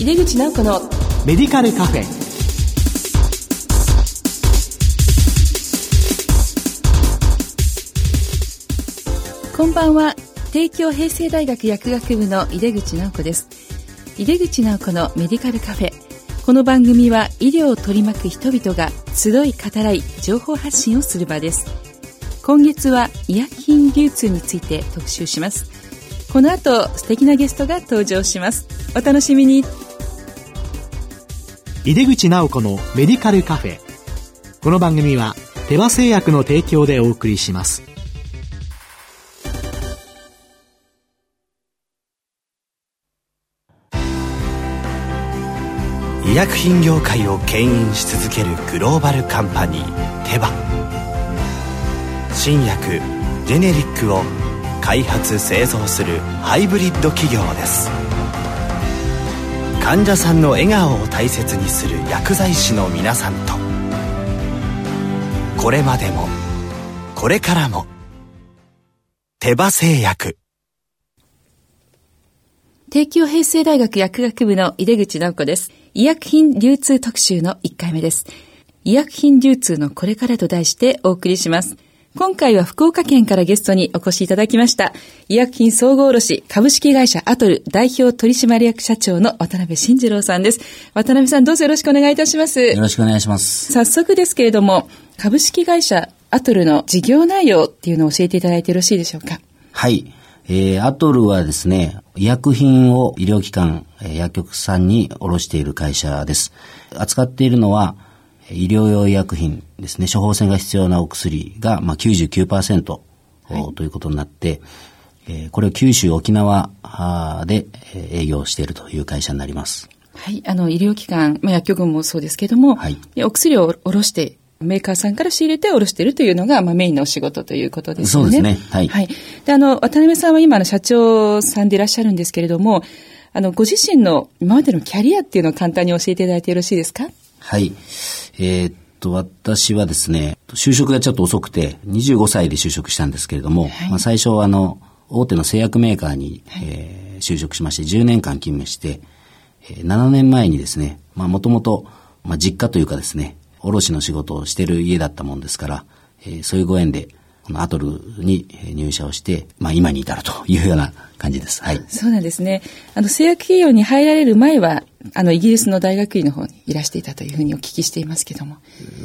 井出口直子のメディカルカフェ。こんばんは。帝京平成大学薬学部の井出口直子です。井出口直子のメディカルカフェ。この番組は医療を取り巻く人々が集い語らい情報発信をする場です。今月は医薬品流通について特集します。この後素敵なゲストが登場します。お楽しみに井出口直子のメディカルカフェ。この番組は手羽製薬の提供でお送りします。医薬品業界を牽引し続けるグローバルカンパニーテバ。新薬ジェネリックを開発製造するハイブリッド企業です。患者さんの笑顔を大切にする薬剤師の皆さんと。これまでもこれからも手羽製薬。帝京平成大学薬学部の井出口直子です。医薬品流通特集の1回目です。医薬品流通のこれからと題してお送りします。今回は福岡県からゲストにお越しいただきました。医薬品総合卸株式会社アトル代表取締役社長の渡辺慎次郎さんです。渡辺さんどうぞよろしくお願いいたします。よろしくお願いします。早速ですけれども、株式会社アトルの事業内容っていうのを教えていただいてよろしいでしょうか？はい。えー、アトルはですね、医薬品を医療機関、薬局さんに卸している会社です。扱っているのは、医療用医薬品ですね、処方箋が必要なお薬が、まあ99%、はい、ということになって、えー、これを九州、沖縄で営業しているという会社になります。はい。あの、医療機関、まあ、薬局もそうですけども、はい、お薬を卸してメーカーさんから仕入れて卸しているというのが、まあ、メインのお仕事ということですよね。そうですね。はい。はい。で、あの、渡辺さんは今の社長さんでいらっしゃるんですけれども、あの、ご自身の今までのキャリアっていうのを簡単に教えていただいてよろしいですか？はい。えー、っと、私はですね、就職がちょっと遅くて、25歳で就職したんですけれども、はい、まあ最初はあの、大手の製薬メーカーに、はい、えー、就職しまして、10年間勤務して、えー、7年前にですね、まあもともと、まあ実家というかですね、卸の仕事をしてる家だったもんですから、えー、そういうご縁で、このアトルに入社をして、まあ今に至るというような感じです。はい。そうなんですね。あの、製薬企業に入られる前は、あの、イギリスの大学院の方にいらしていたというふうにお聞きしていますけども。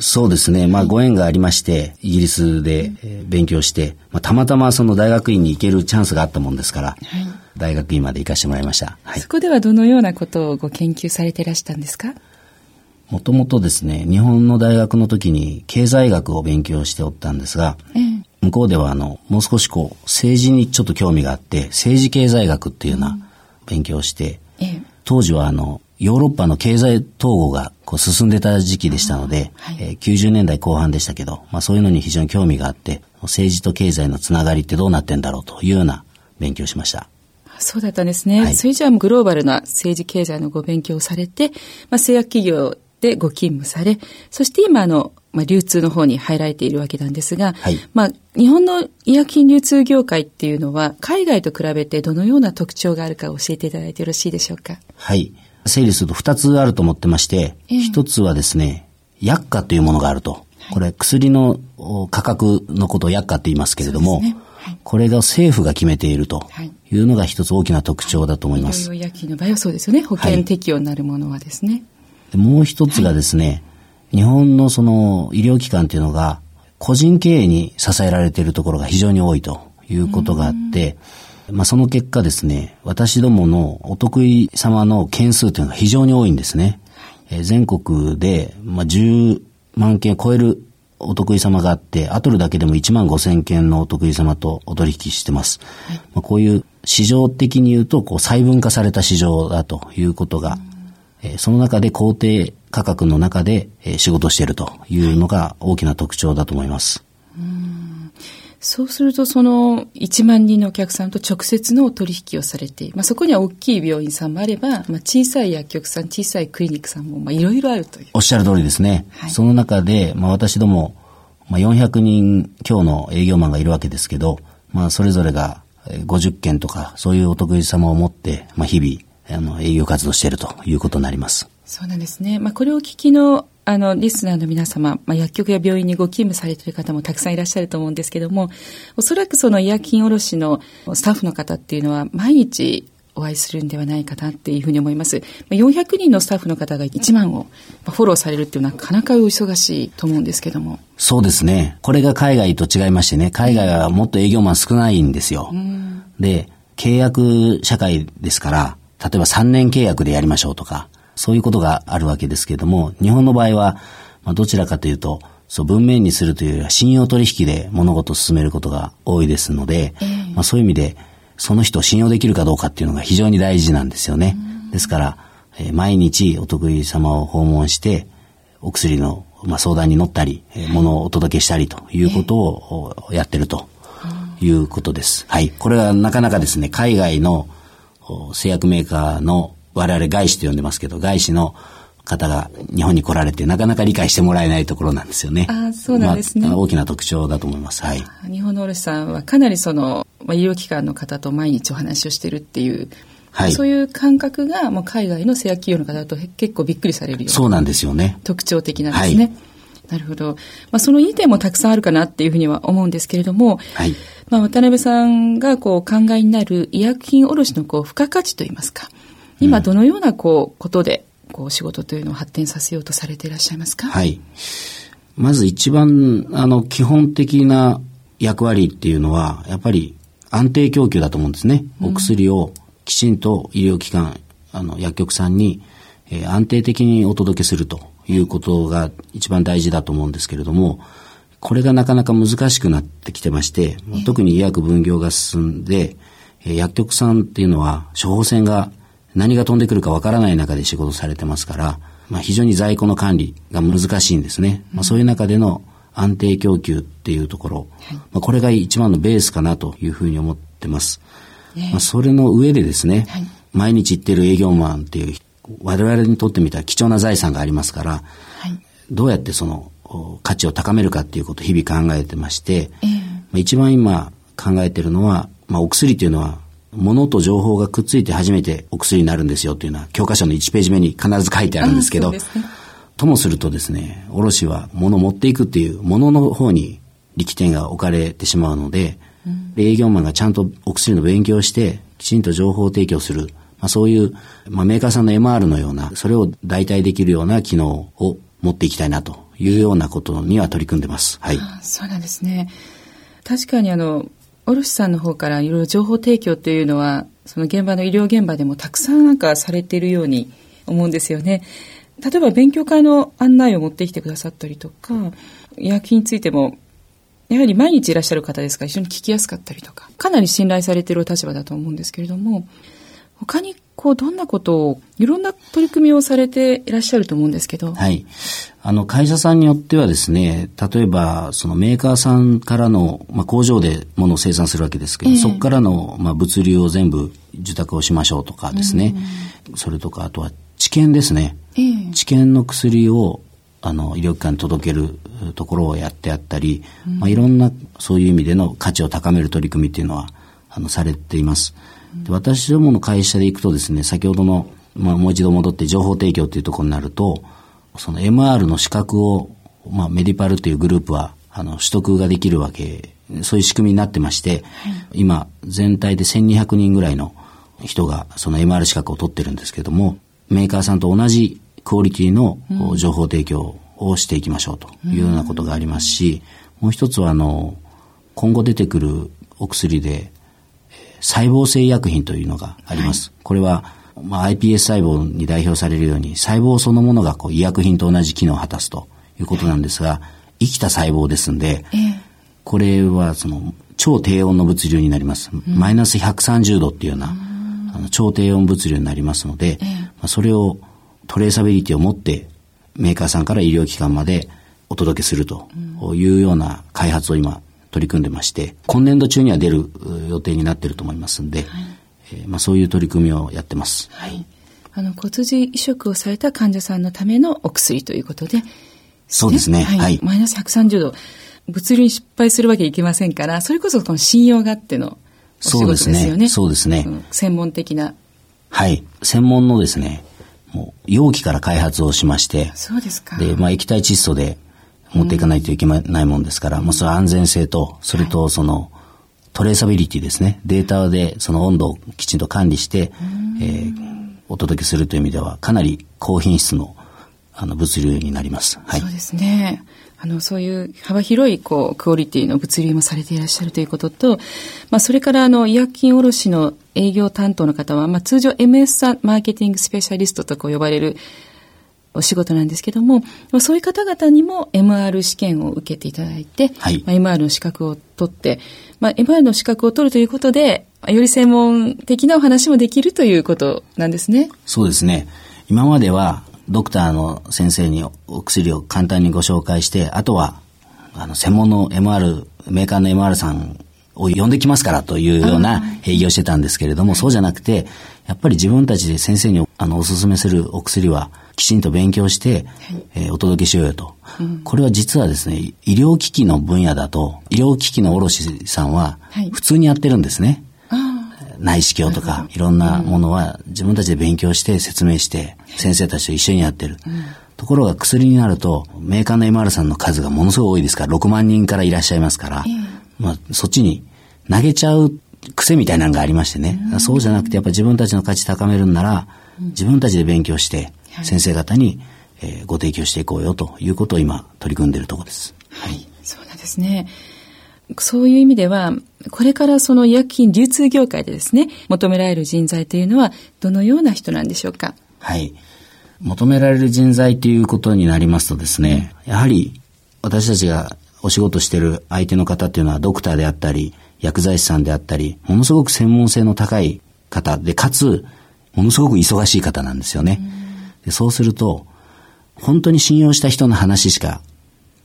そうですね。まあ、ご縁がありまして、イギリスで勉強して、まあ、たまたまその大学院に行けるチャンスがあったもんですから、はい、大学院まで行かせてもらいました。はい、そこではどのようなことをご研究されていらしたんですか？もともとですね、日本の大学の時に経済学を勉強しておったんですが、ええ、向こうではあの、もう少しこう、政治にちょっと興味があって、政治経済学っていうような勉強をして、うんえ、当時はあの、ヨーロッパの経済統合がこう進んでた時期でしたので、はい、えー、90年代後半でしたけど、まあそういうのに非常に興味があって、政治と経済のつながりってどうなってんだろうというような勉強しました。そうだったんですね。はい、それじゃあグローバルな政治経済のご勉強をされて、まあ製薬企業でご勤務され、そして今の、まあ、流通の方に入られているわけなんですが、はい、まあ、日本の医薬品流通業界っていうのは、海外と比べてどのような特徴があるか教えていただいてよろしいでしょうか？はい。整理すると2つあると思ってまして、えー、1つはですね、薬価というものがあると。これ、薬の価格のことを薬価って言いますけれども、ねはい、これが政府が決めているというのが一つ大きな特徴だと思います。医薬品の場合はそうですよね。保険適用になるものはですね。もう一つがですね、日本のその医療機関っていうのが個人経営に支えられているところが非常に多いということがあって、まあその結果ですね、私どものお得意様の件数というのが非常に多いんですね。えー、全国で、まあ、10万件を超えるお得意様があって、アトルだけでも1万5千件のお得意様とお取引してます。はい、まあ、こういう市場的に言うと、こう細分化された市場だということがえその中で工程価格の中で、え仕事しているというのが大きな特徴だと思います。そうすると、その1万人のお客さんと直接の取引をされて、まあ、そこには大きい病院さんもあれば、まあ、小さい薬局さん、小さいクリニックさんも、まあ、いろいろあるという。おっしゃる通りですね。はい、その中で、まあ、私ども、まあ、400人強の営業マンがいるわけですけど、まあ、それぞれが50件とか、そういうお得意様を持って、まあ、日々、あの、営業活動しているということになります。そうなんですね。まあ、これを聞きの、あの、リスナーの皆様、まあ、薬局や病院にご勤務されている方もたくさんいらっしゃると思うんですけども、おそらくその医薬品卸のスタッフの方っていうのは、毎日お会いするんではないかなっていうふうに思います。400人のスタッフの方が1万をフォローされるっていうのはなかなかお忙しいと思うんですけども。そうですね。これが海外と違いましてね、海外はもっと営業マン少ないんですよ。で、契約社会ですから、例えば3年契約でやりましょうとか、そういうことがあるわけですけれども、日本の場合は、まあ、どちらかというと、そう文面にするというよりは信用取引で物事を進めることが多いですので、えー、まあ、そういう意味でその人を信用できるかどうかっていうのが非常に大事なんですよね。ですから、えー、毎日お得意様を訪問して、お薬の、まあ、相談に乗ったり、えー、物をお届けしたりということをやってるということです。はい。これはなかなかですね、海外の製薬メーカーの我々外資と呼んでますけど、外資の方が日本に来られてなかなか理解してもらえないところなんですよね。あそうなんですね、まあ、大きな特徴だと思います。はい。日本の卸さんはかなりその、まあ、医療機関の方と毎日お話をしてるっていう、はい、そういう感覚がもう海外の製薬企業の方だと結構びっくりされるようなそうなんですよね。特徴的なんですね。はいなるほど。まあ、そのいい点もたくさんあるかなっていうふうには思うんですけれども、はい、まあ、渡辺さんがこう考えになる医薬品卸のこう付加価値といいますか、今どのようなこうことでこう仕事というのを発展させようとされていらっしゃいますか？はい。まず一番、あの、基本的な役割っていうのは、やっぱり安定供給だと思うんですね。お薬をきちんと医療機関、あの、薬局さんに、えー、安定的にお届けするということが一番大事だと思うんですけれども、これがなかなか難しくなってきてまして、特に医薬分業が進んで、えー、薬局さんっていうのは処方箋が何が飛んでくるかわからない中で仕事されてますから、まあ、非常に在庫の管理が難しいんですね。まあ、そういう中での安定供給っていうところ、はい、まあ、これが一番のベースかなというふうに思ってます。まあ、それの上でですね、はい、毎日行ってる営業マンっていう我々にとってみたら貴重な財産がありますから、はい、どうやってその価値を高めるかっていうことを日々考えてまして、えー、まあ、一番今考えてるのは、まあ、お薬というのは物と情報がくっついて初めてお薬になるんですよっていうのは教科書の1ページ目に必ず書いてあるんですけど、ね、ともするとですね、卸は物を持っていくっていう物の方に力点が置かれてしまうので、うん、営業マンがちゃんとお薬の勉強してきちんと情報提供する、まあ、そういう、まあ、メーカーさんの MR のような、それを代替できるような機能を持っていきたいなというようなことには取り組んでます。はい。そうなんですね。確かにあの、卸さんの方からいろいろ情報提供っていうのは、その現場の医療現場でもたくさんなんかされているように思うんですよね。例えば勉強会の案内を持ってきてくださったりとか、医薬品についても、やはり毎日いらっしゃる方ですから非常に聞きやすかったりとか、かなり信頼されている立場だと思うんですけれども、他にこうどんなことをいろんな取り組みをされていらっしゃると思うんですけど。はい。あの会社さんによってはですね、例えばそのメーカーさんからの、まあ、工場で物を生産するわけですけど、えー、そこからの、まあ、物流を全部受託をしましょうとかですね、うん、それとかあとは治験ですね。えー、治験の薬をあの医療機関に届けるところをやってあったり、うん、まあ、いろんなそういう意味での価値を高める取り組みっていうのはあのされています。で私どもの会社で行くとですね、先ほどの、まあ、もう一度戻って情報提供というところになると、その MR の資格を、まあ、メディパルというグループは、あの、取得ができるわけ、そういう仕組みになってまして、はい、今、全体で1200人ぐらいの人が、その MR 資格を取ってるんですけども、メーカーさんと同じクオリティの情報提供をしていきましょうというようなことがありますし、もう一つは、あの、今後出てくるお薬で、細胞性医薬品というのがあります。はい、これは、まあ、iPS 細胞に代表されるように、細胞そのものがこう医薬品と同じ機能を果たすということなんですが、生きた細胞ですんで、えー、これはその超低温の物流になります。うん、マイナス130度っていうような、あの超低温物流になりますので、えー、まあ、それをトレーサビリティを持ってメーカーさんから医療機関までお届けするというような開発を今取り組んでまして、今年度中には出る予定になっていると思いますんで、はい、えー、まあ、そういう取り組みをやってます。はい。あの、骨髄移植をされた患者さんのためのお薬ということで、そうですね。はい。はい、マイナス130度。物流に失敗するわけいきませんから、それこそこの信用があってのお仕事ですよね。そうですね。すね専門的なはい。専門のですね、もう容器から開発をしまして、そうですか。で、まあ、液体窒素で持っていかないといけないもんですから、まあ、その安全性と、それとその、トレーサビリティですね。データでその温度をきちんと管理して、えーお届けするという意味では、かなり高品質の、あの、物流になります。はいそう。ですね。あの、そういう幅広い、こう、クオリティの物流もされていらっしゃるということと、まあ、それから、あの、医薬品卸の営業担当の方は、まあ、通常 MS マーケティングスペシャリストとこう呼ばれるお仕事なんですけども、まあそういう方々にも MR 試験を受けていただいて、はいまあ、MR の資格を取って、まあ、MR の資格を取るということで、より専門的なお話もできるということなんですね。そうですね。今までは、ドクターの先生にお薬を簡単にご紹介して、あとは、あの、専門の MR、メーカーの MR さんを呼んできますからというような営業をしてたんですけれども、そうじゃなくて、やっぱり自分たちで先生にあの、お勧めするお薬は、きちんと勉強して、えーお届けしようよと。これは実はですね、医療機器の分野だと、医療機器の卸さんははい、普通にやってるんですね。あ内視鏡とかいろんなものは自分たちで勉強して説明して先生たちと一緒にやってる。ところが薬になるとメーカーの MR さんの数がものすごい多いですから6万人からいらっしゃいますから、まあそっちに投げちゃう癖みたいなのがありましてね。そうじゃなくてやっぱ自分たちの価値高めるんなら自分たちで勉強してはい先生方にえーご提供していこうよということを今取り組んでいるところです。あ、はい。そうなんですね。そういう意味では、これからその医薬品流通業界でですね、求められる人材というのは、どのような人なんでしょうか？はい。求められる人材ということになりますとですね、やはり私たちがお仕事している相手の方っていうのはドクターであったり、薬剤師さんであったり、ものすごく専門性の高い方で、かつ、ものすごく忙しい方なんですよね。でそうすると、本当に信用した人の話しか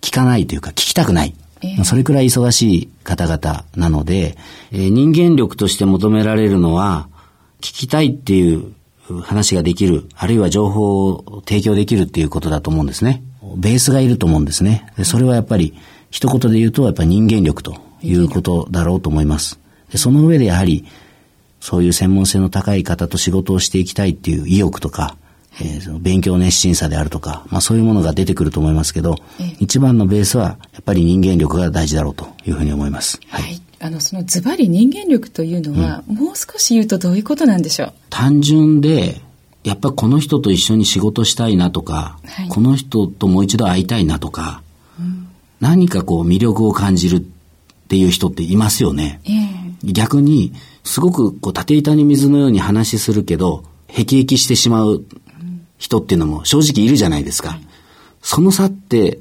聞かないというか、聞きたくない。ええそれくらい忙しい方々なので、えー人間力として求められるのは、聞きたいっていう話ができる、あるいは情報を提供できるっていうことだと思うんですね。ベースがいると思うんですね。でそれはやっぱり、一言で言うと、やっぱり人間力ということだろうと思います。でその上でやはり、そういう専門性の高い方と仕事をしていきたいっていう意欲とか、えーその勉強熱心さであるとか、まあそういうものが出てくると思いますけど、ええ一番のベースはやっぱり人間力が大事だろうというふうに思います。はい。あの、そのズバリ人間力というのは、もう少し言うとどういうことなんでしょう？単純で、やっぱこの人と一緒に仕事したいなとか、はいこの人ともう一度会いたいなとか、何かこう魅力を感じるっていう人っていますよね。ええ逆に、すごくこう縦板に水のように話するけど、辟易してしまう人っていうのも正直いるじゃないですか。その差って、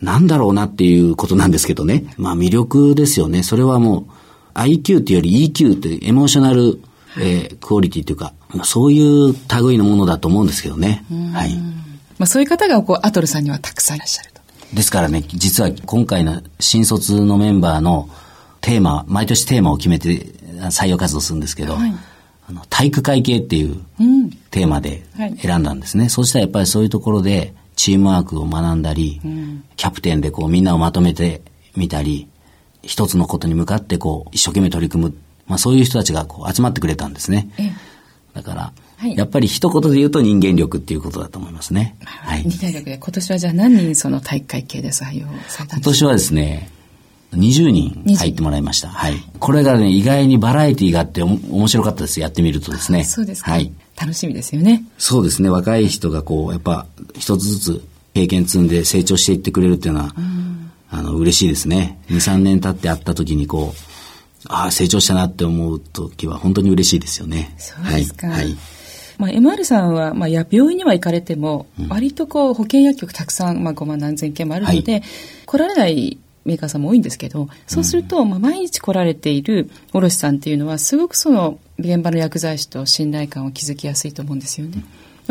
なんだろうなっていうことなんですけどね。まあ魅力ですよね。それはもう、IQ っていうより EQ ってエモーショナル、えークオリティというか、まあそういう類のものだと思うんですけどね。はい。まあそういう方が、こう、アトルさんにはたくさんいらっしゃると。ですからね、実は今回の新卒のメンバーのテーマ、毎年テーマを決めて採用活動するんですけど、はいあの体育会系っていううん。テーマではい選んだんですね。そうしたらやっぱりそういうところでチームワークを学んだり、キャプテンでこうみんなをまとめてみたり、一つのことに向かってこう一生懸命取り組む、まあそういう人たちがこう集まってくれたんですね。ええだから、はいやっぱり一言で言うと人間力っていうことだと思いますね。はい。二大学で今年はじゃあ何人その体育会系で採用されたんですか？今年はですね、20人入ってもらいました。はい。これがね、意外にバラエティがあって面白かったです。やってみるとですね。そうですか。はい。楽しみですよね。そうですね。若い人がこう、やっぱ一つずつ経験積んで成長していってくれるっていうのは、あの、嬉しいですね。2、3年経って会った時にこう、ああ、成長したなって思う時は本当に嬉しいですよね。そうですか。はい。はい。まあ、MR さんは、まあ、や病院には行かれても、割とこう保険薬局たくさん、まあ、5万何千件もあるので、は来られないメーカーさんも多いんですけどそうすると、まあ、毎日来られている卸さんっていうのはすごくその現場の薬剤師と信頼感を築きやすいと思うんですよね。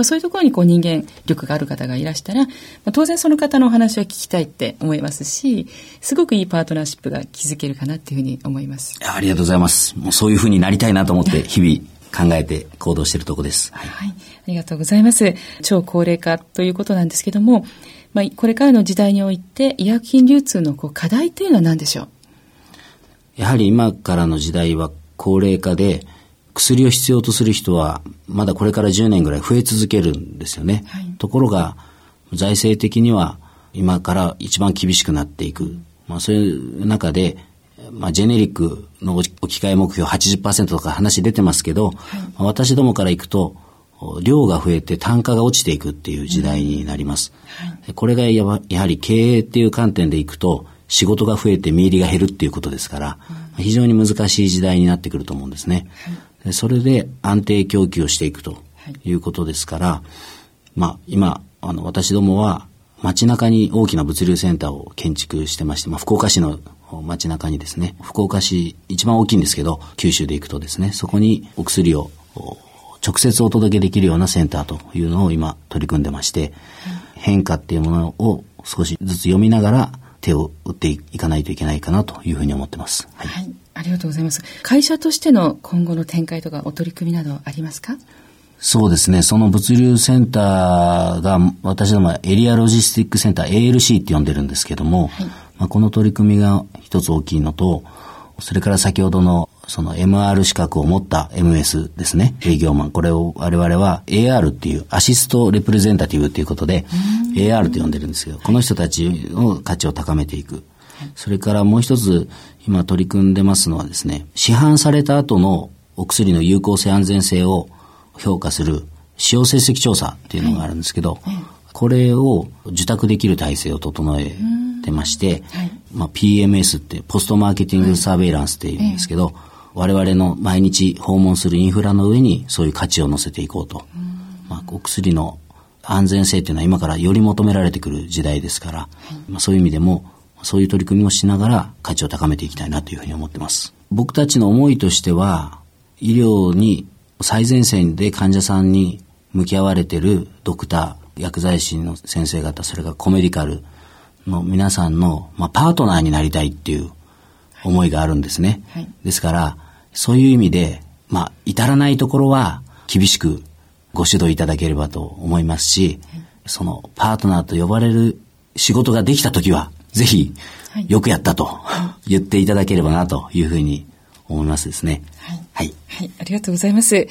そういうところにこう人間力がある方がいらしたら、まあ、当然その方のお話を聞きたいって思いますしすごくいいパートナーシップが築けるかなっていうふうに思います。ありがとうございます。もうそういうふうになりたいなと思って日々考えて行動しているところです。はい。はい、ありがとうございます。超高齢化ということなんですけども、まあ、これからの時代において医薬品流通のこう課題というのは何でしょう？やはり今からの時代は高齢化で、薬を必要とする人は、まだこれから10年ぐらい増え続けるんですよね。はい、ところが、財政的には今から一番厳しくなっていく。まあ、そういう中で、まあ、ジェネリックの置き換え目標80%とか話出てますけど、はい、私どもからいくと、量が増えて単価が落ちていくっていう時代になります。はい、これがやはり経営っていう観点でいくと、仕事が増えて見入りが減るっていうことですから、非常に難しい時代になってくると思うんですね。それで安定供給をしていくということですから、まあ今、あの私どもは街中に大きな物流センターを建築してまして、まあ福岡市の街中にですね、福岡市一番大きいんですけど、九州で行くとですね、そこにお薬を直接お届けできるようなセンターというのを今取り組んでまして、変化っていうものを少しずつ読みながら手を打っていかないといけないかなというふうに思ってます。はい、はいありがとうございます。会社としての今後の展開とかお取り組みなどありますか？そうですね。その物流センターが、私どもはエリアロジスティックセンター ALC って呼んでるんですけども、はい、まあ、この取り組みが一つ大きいのと、それから先ほどのその MR 資格を持った MS ですね、営業マン。これを我々は AR っていうアシストレプレゼンタティブっていうことで、AR と呼んでるんですけど、この人たちの価値を高めていく。それからもう一つ今取り組んでますのはですね、市販された後のお薬の有効性安全性を評価する使用成績調査っていうのがあるんですけど、これを受託できる体制を整えてまして、はい、まあ、PMS ってポストマーケティングサーベイランスっていうんですけど、我々の毎日訪問するインフラの上にそういう価値を乗せていこうと。まあ、お薬の安全性っていうのは今からより求められてくる時代ですから、まあ、そういう意味でもそういう取り組みをしながら価値を高めていきたいなというふうに思ってます。僕たちの思いとしては、医療に最前線で患者さんに向き合われているドクター、薬剤師の先生方、それからコメディカルの皆さんの、まあ、パートナーになりたいっていう思いがあるんですね。はい、ですから、そういう意味で、まあ、至らないところは厳しくご指導いただければと思いますし、はい、そのパートナーと呼ばれる仕事ができたときは、ぜひ、よくやったと言っていただければなというふうに思いますですね。はい。はい。はい、ありがとうございます。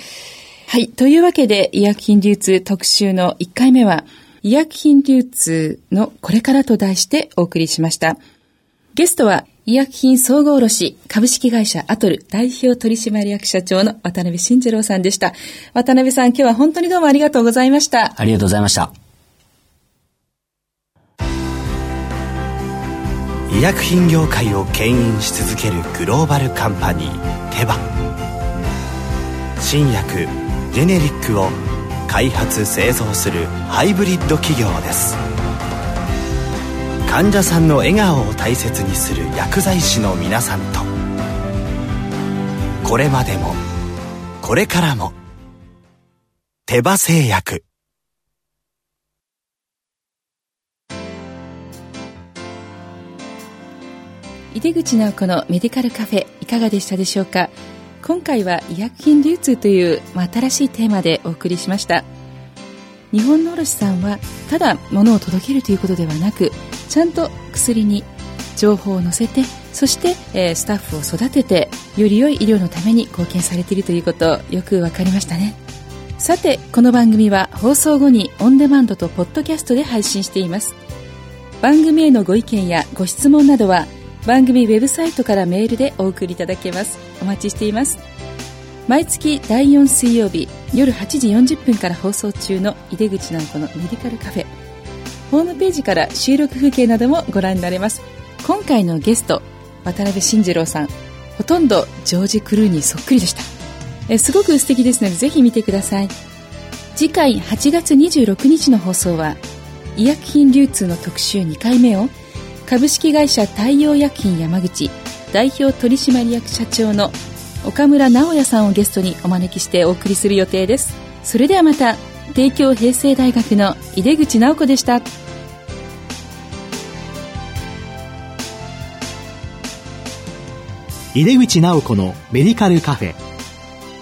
はい。というわけで、医薬品流通特集の1回目は、医薬品流通のこれからと題してお送りしました。ゲストは、医薬品総合卸株式会社アトル代表取締役社長の渡辺慎次郎さんでした。渡辺さん、今日は本当にどうもありがとうございました。ありがとうございました。医薬品業界を牽引し続けるグローバルカンパニーテバ新薬ジェネリックを開発製造するハイブリッド企業です。患者さんの笑顔を大切にする薬剤師の皆さんと。これまでもこれからも手羽製薬。井出口直子のメディカルカフェいかがでしたでしょうか？今回は医薬品流通という、新しいテーマでお送りしました。日本の卸さんはただ物を届けるということではなくちゃんと薬に情報を載せてそして、スタッフを育ててより良い医療のために貢献されているということよく分かりましたね。さてこの番組は放送後にオンデマンドとポッドキャストで配信しています。番組へのご意見やご質問などは番組ウェブサイトからメールでお送りいただけます。お待ちしています。毎月第4水曜日夜8時40分から放送中の井出口直子のメディカルカフェ。ホームページから収録風景などもご覧になれます。今回のゲスト渡辺慎次郎さん。ほとんどジョージ・クルーにそっくりでした。えすごく素敵ですのでぜひ見てください。次回8月26日の放送は医薬品流通の特集2回目を株式会社太陽薬品山口代表取締役社長の岡村直也さんをゲストにお招きしてお送りする予定です。それではまた帝京平成大学の井出口直子でした。井出口直子のメディカルカフェ。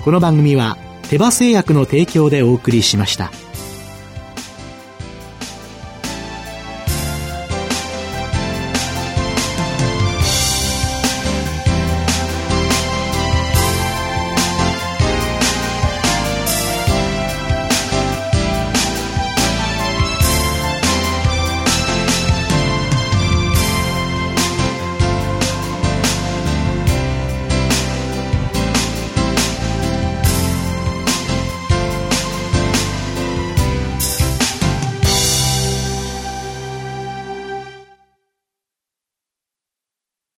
この番組は手羽製薬の提供でお送りしました。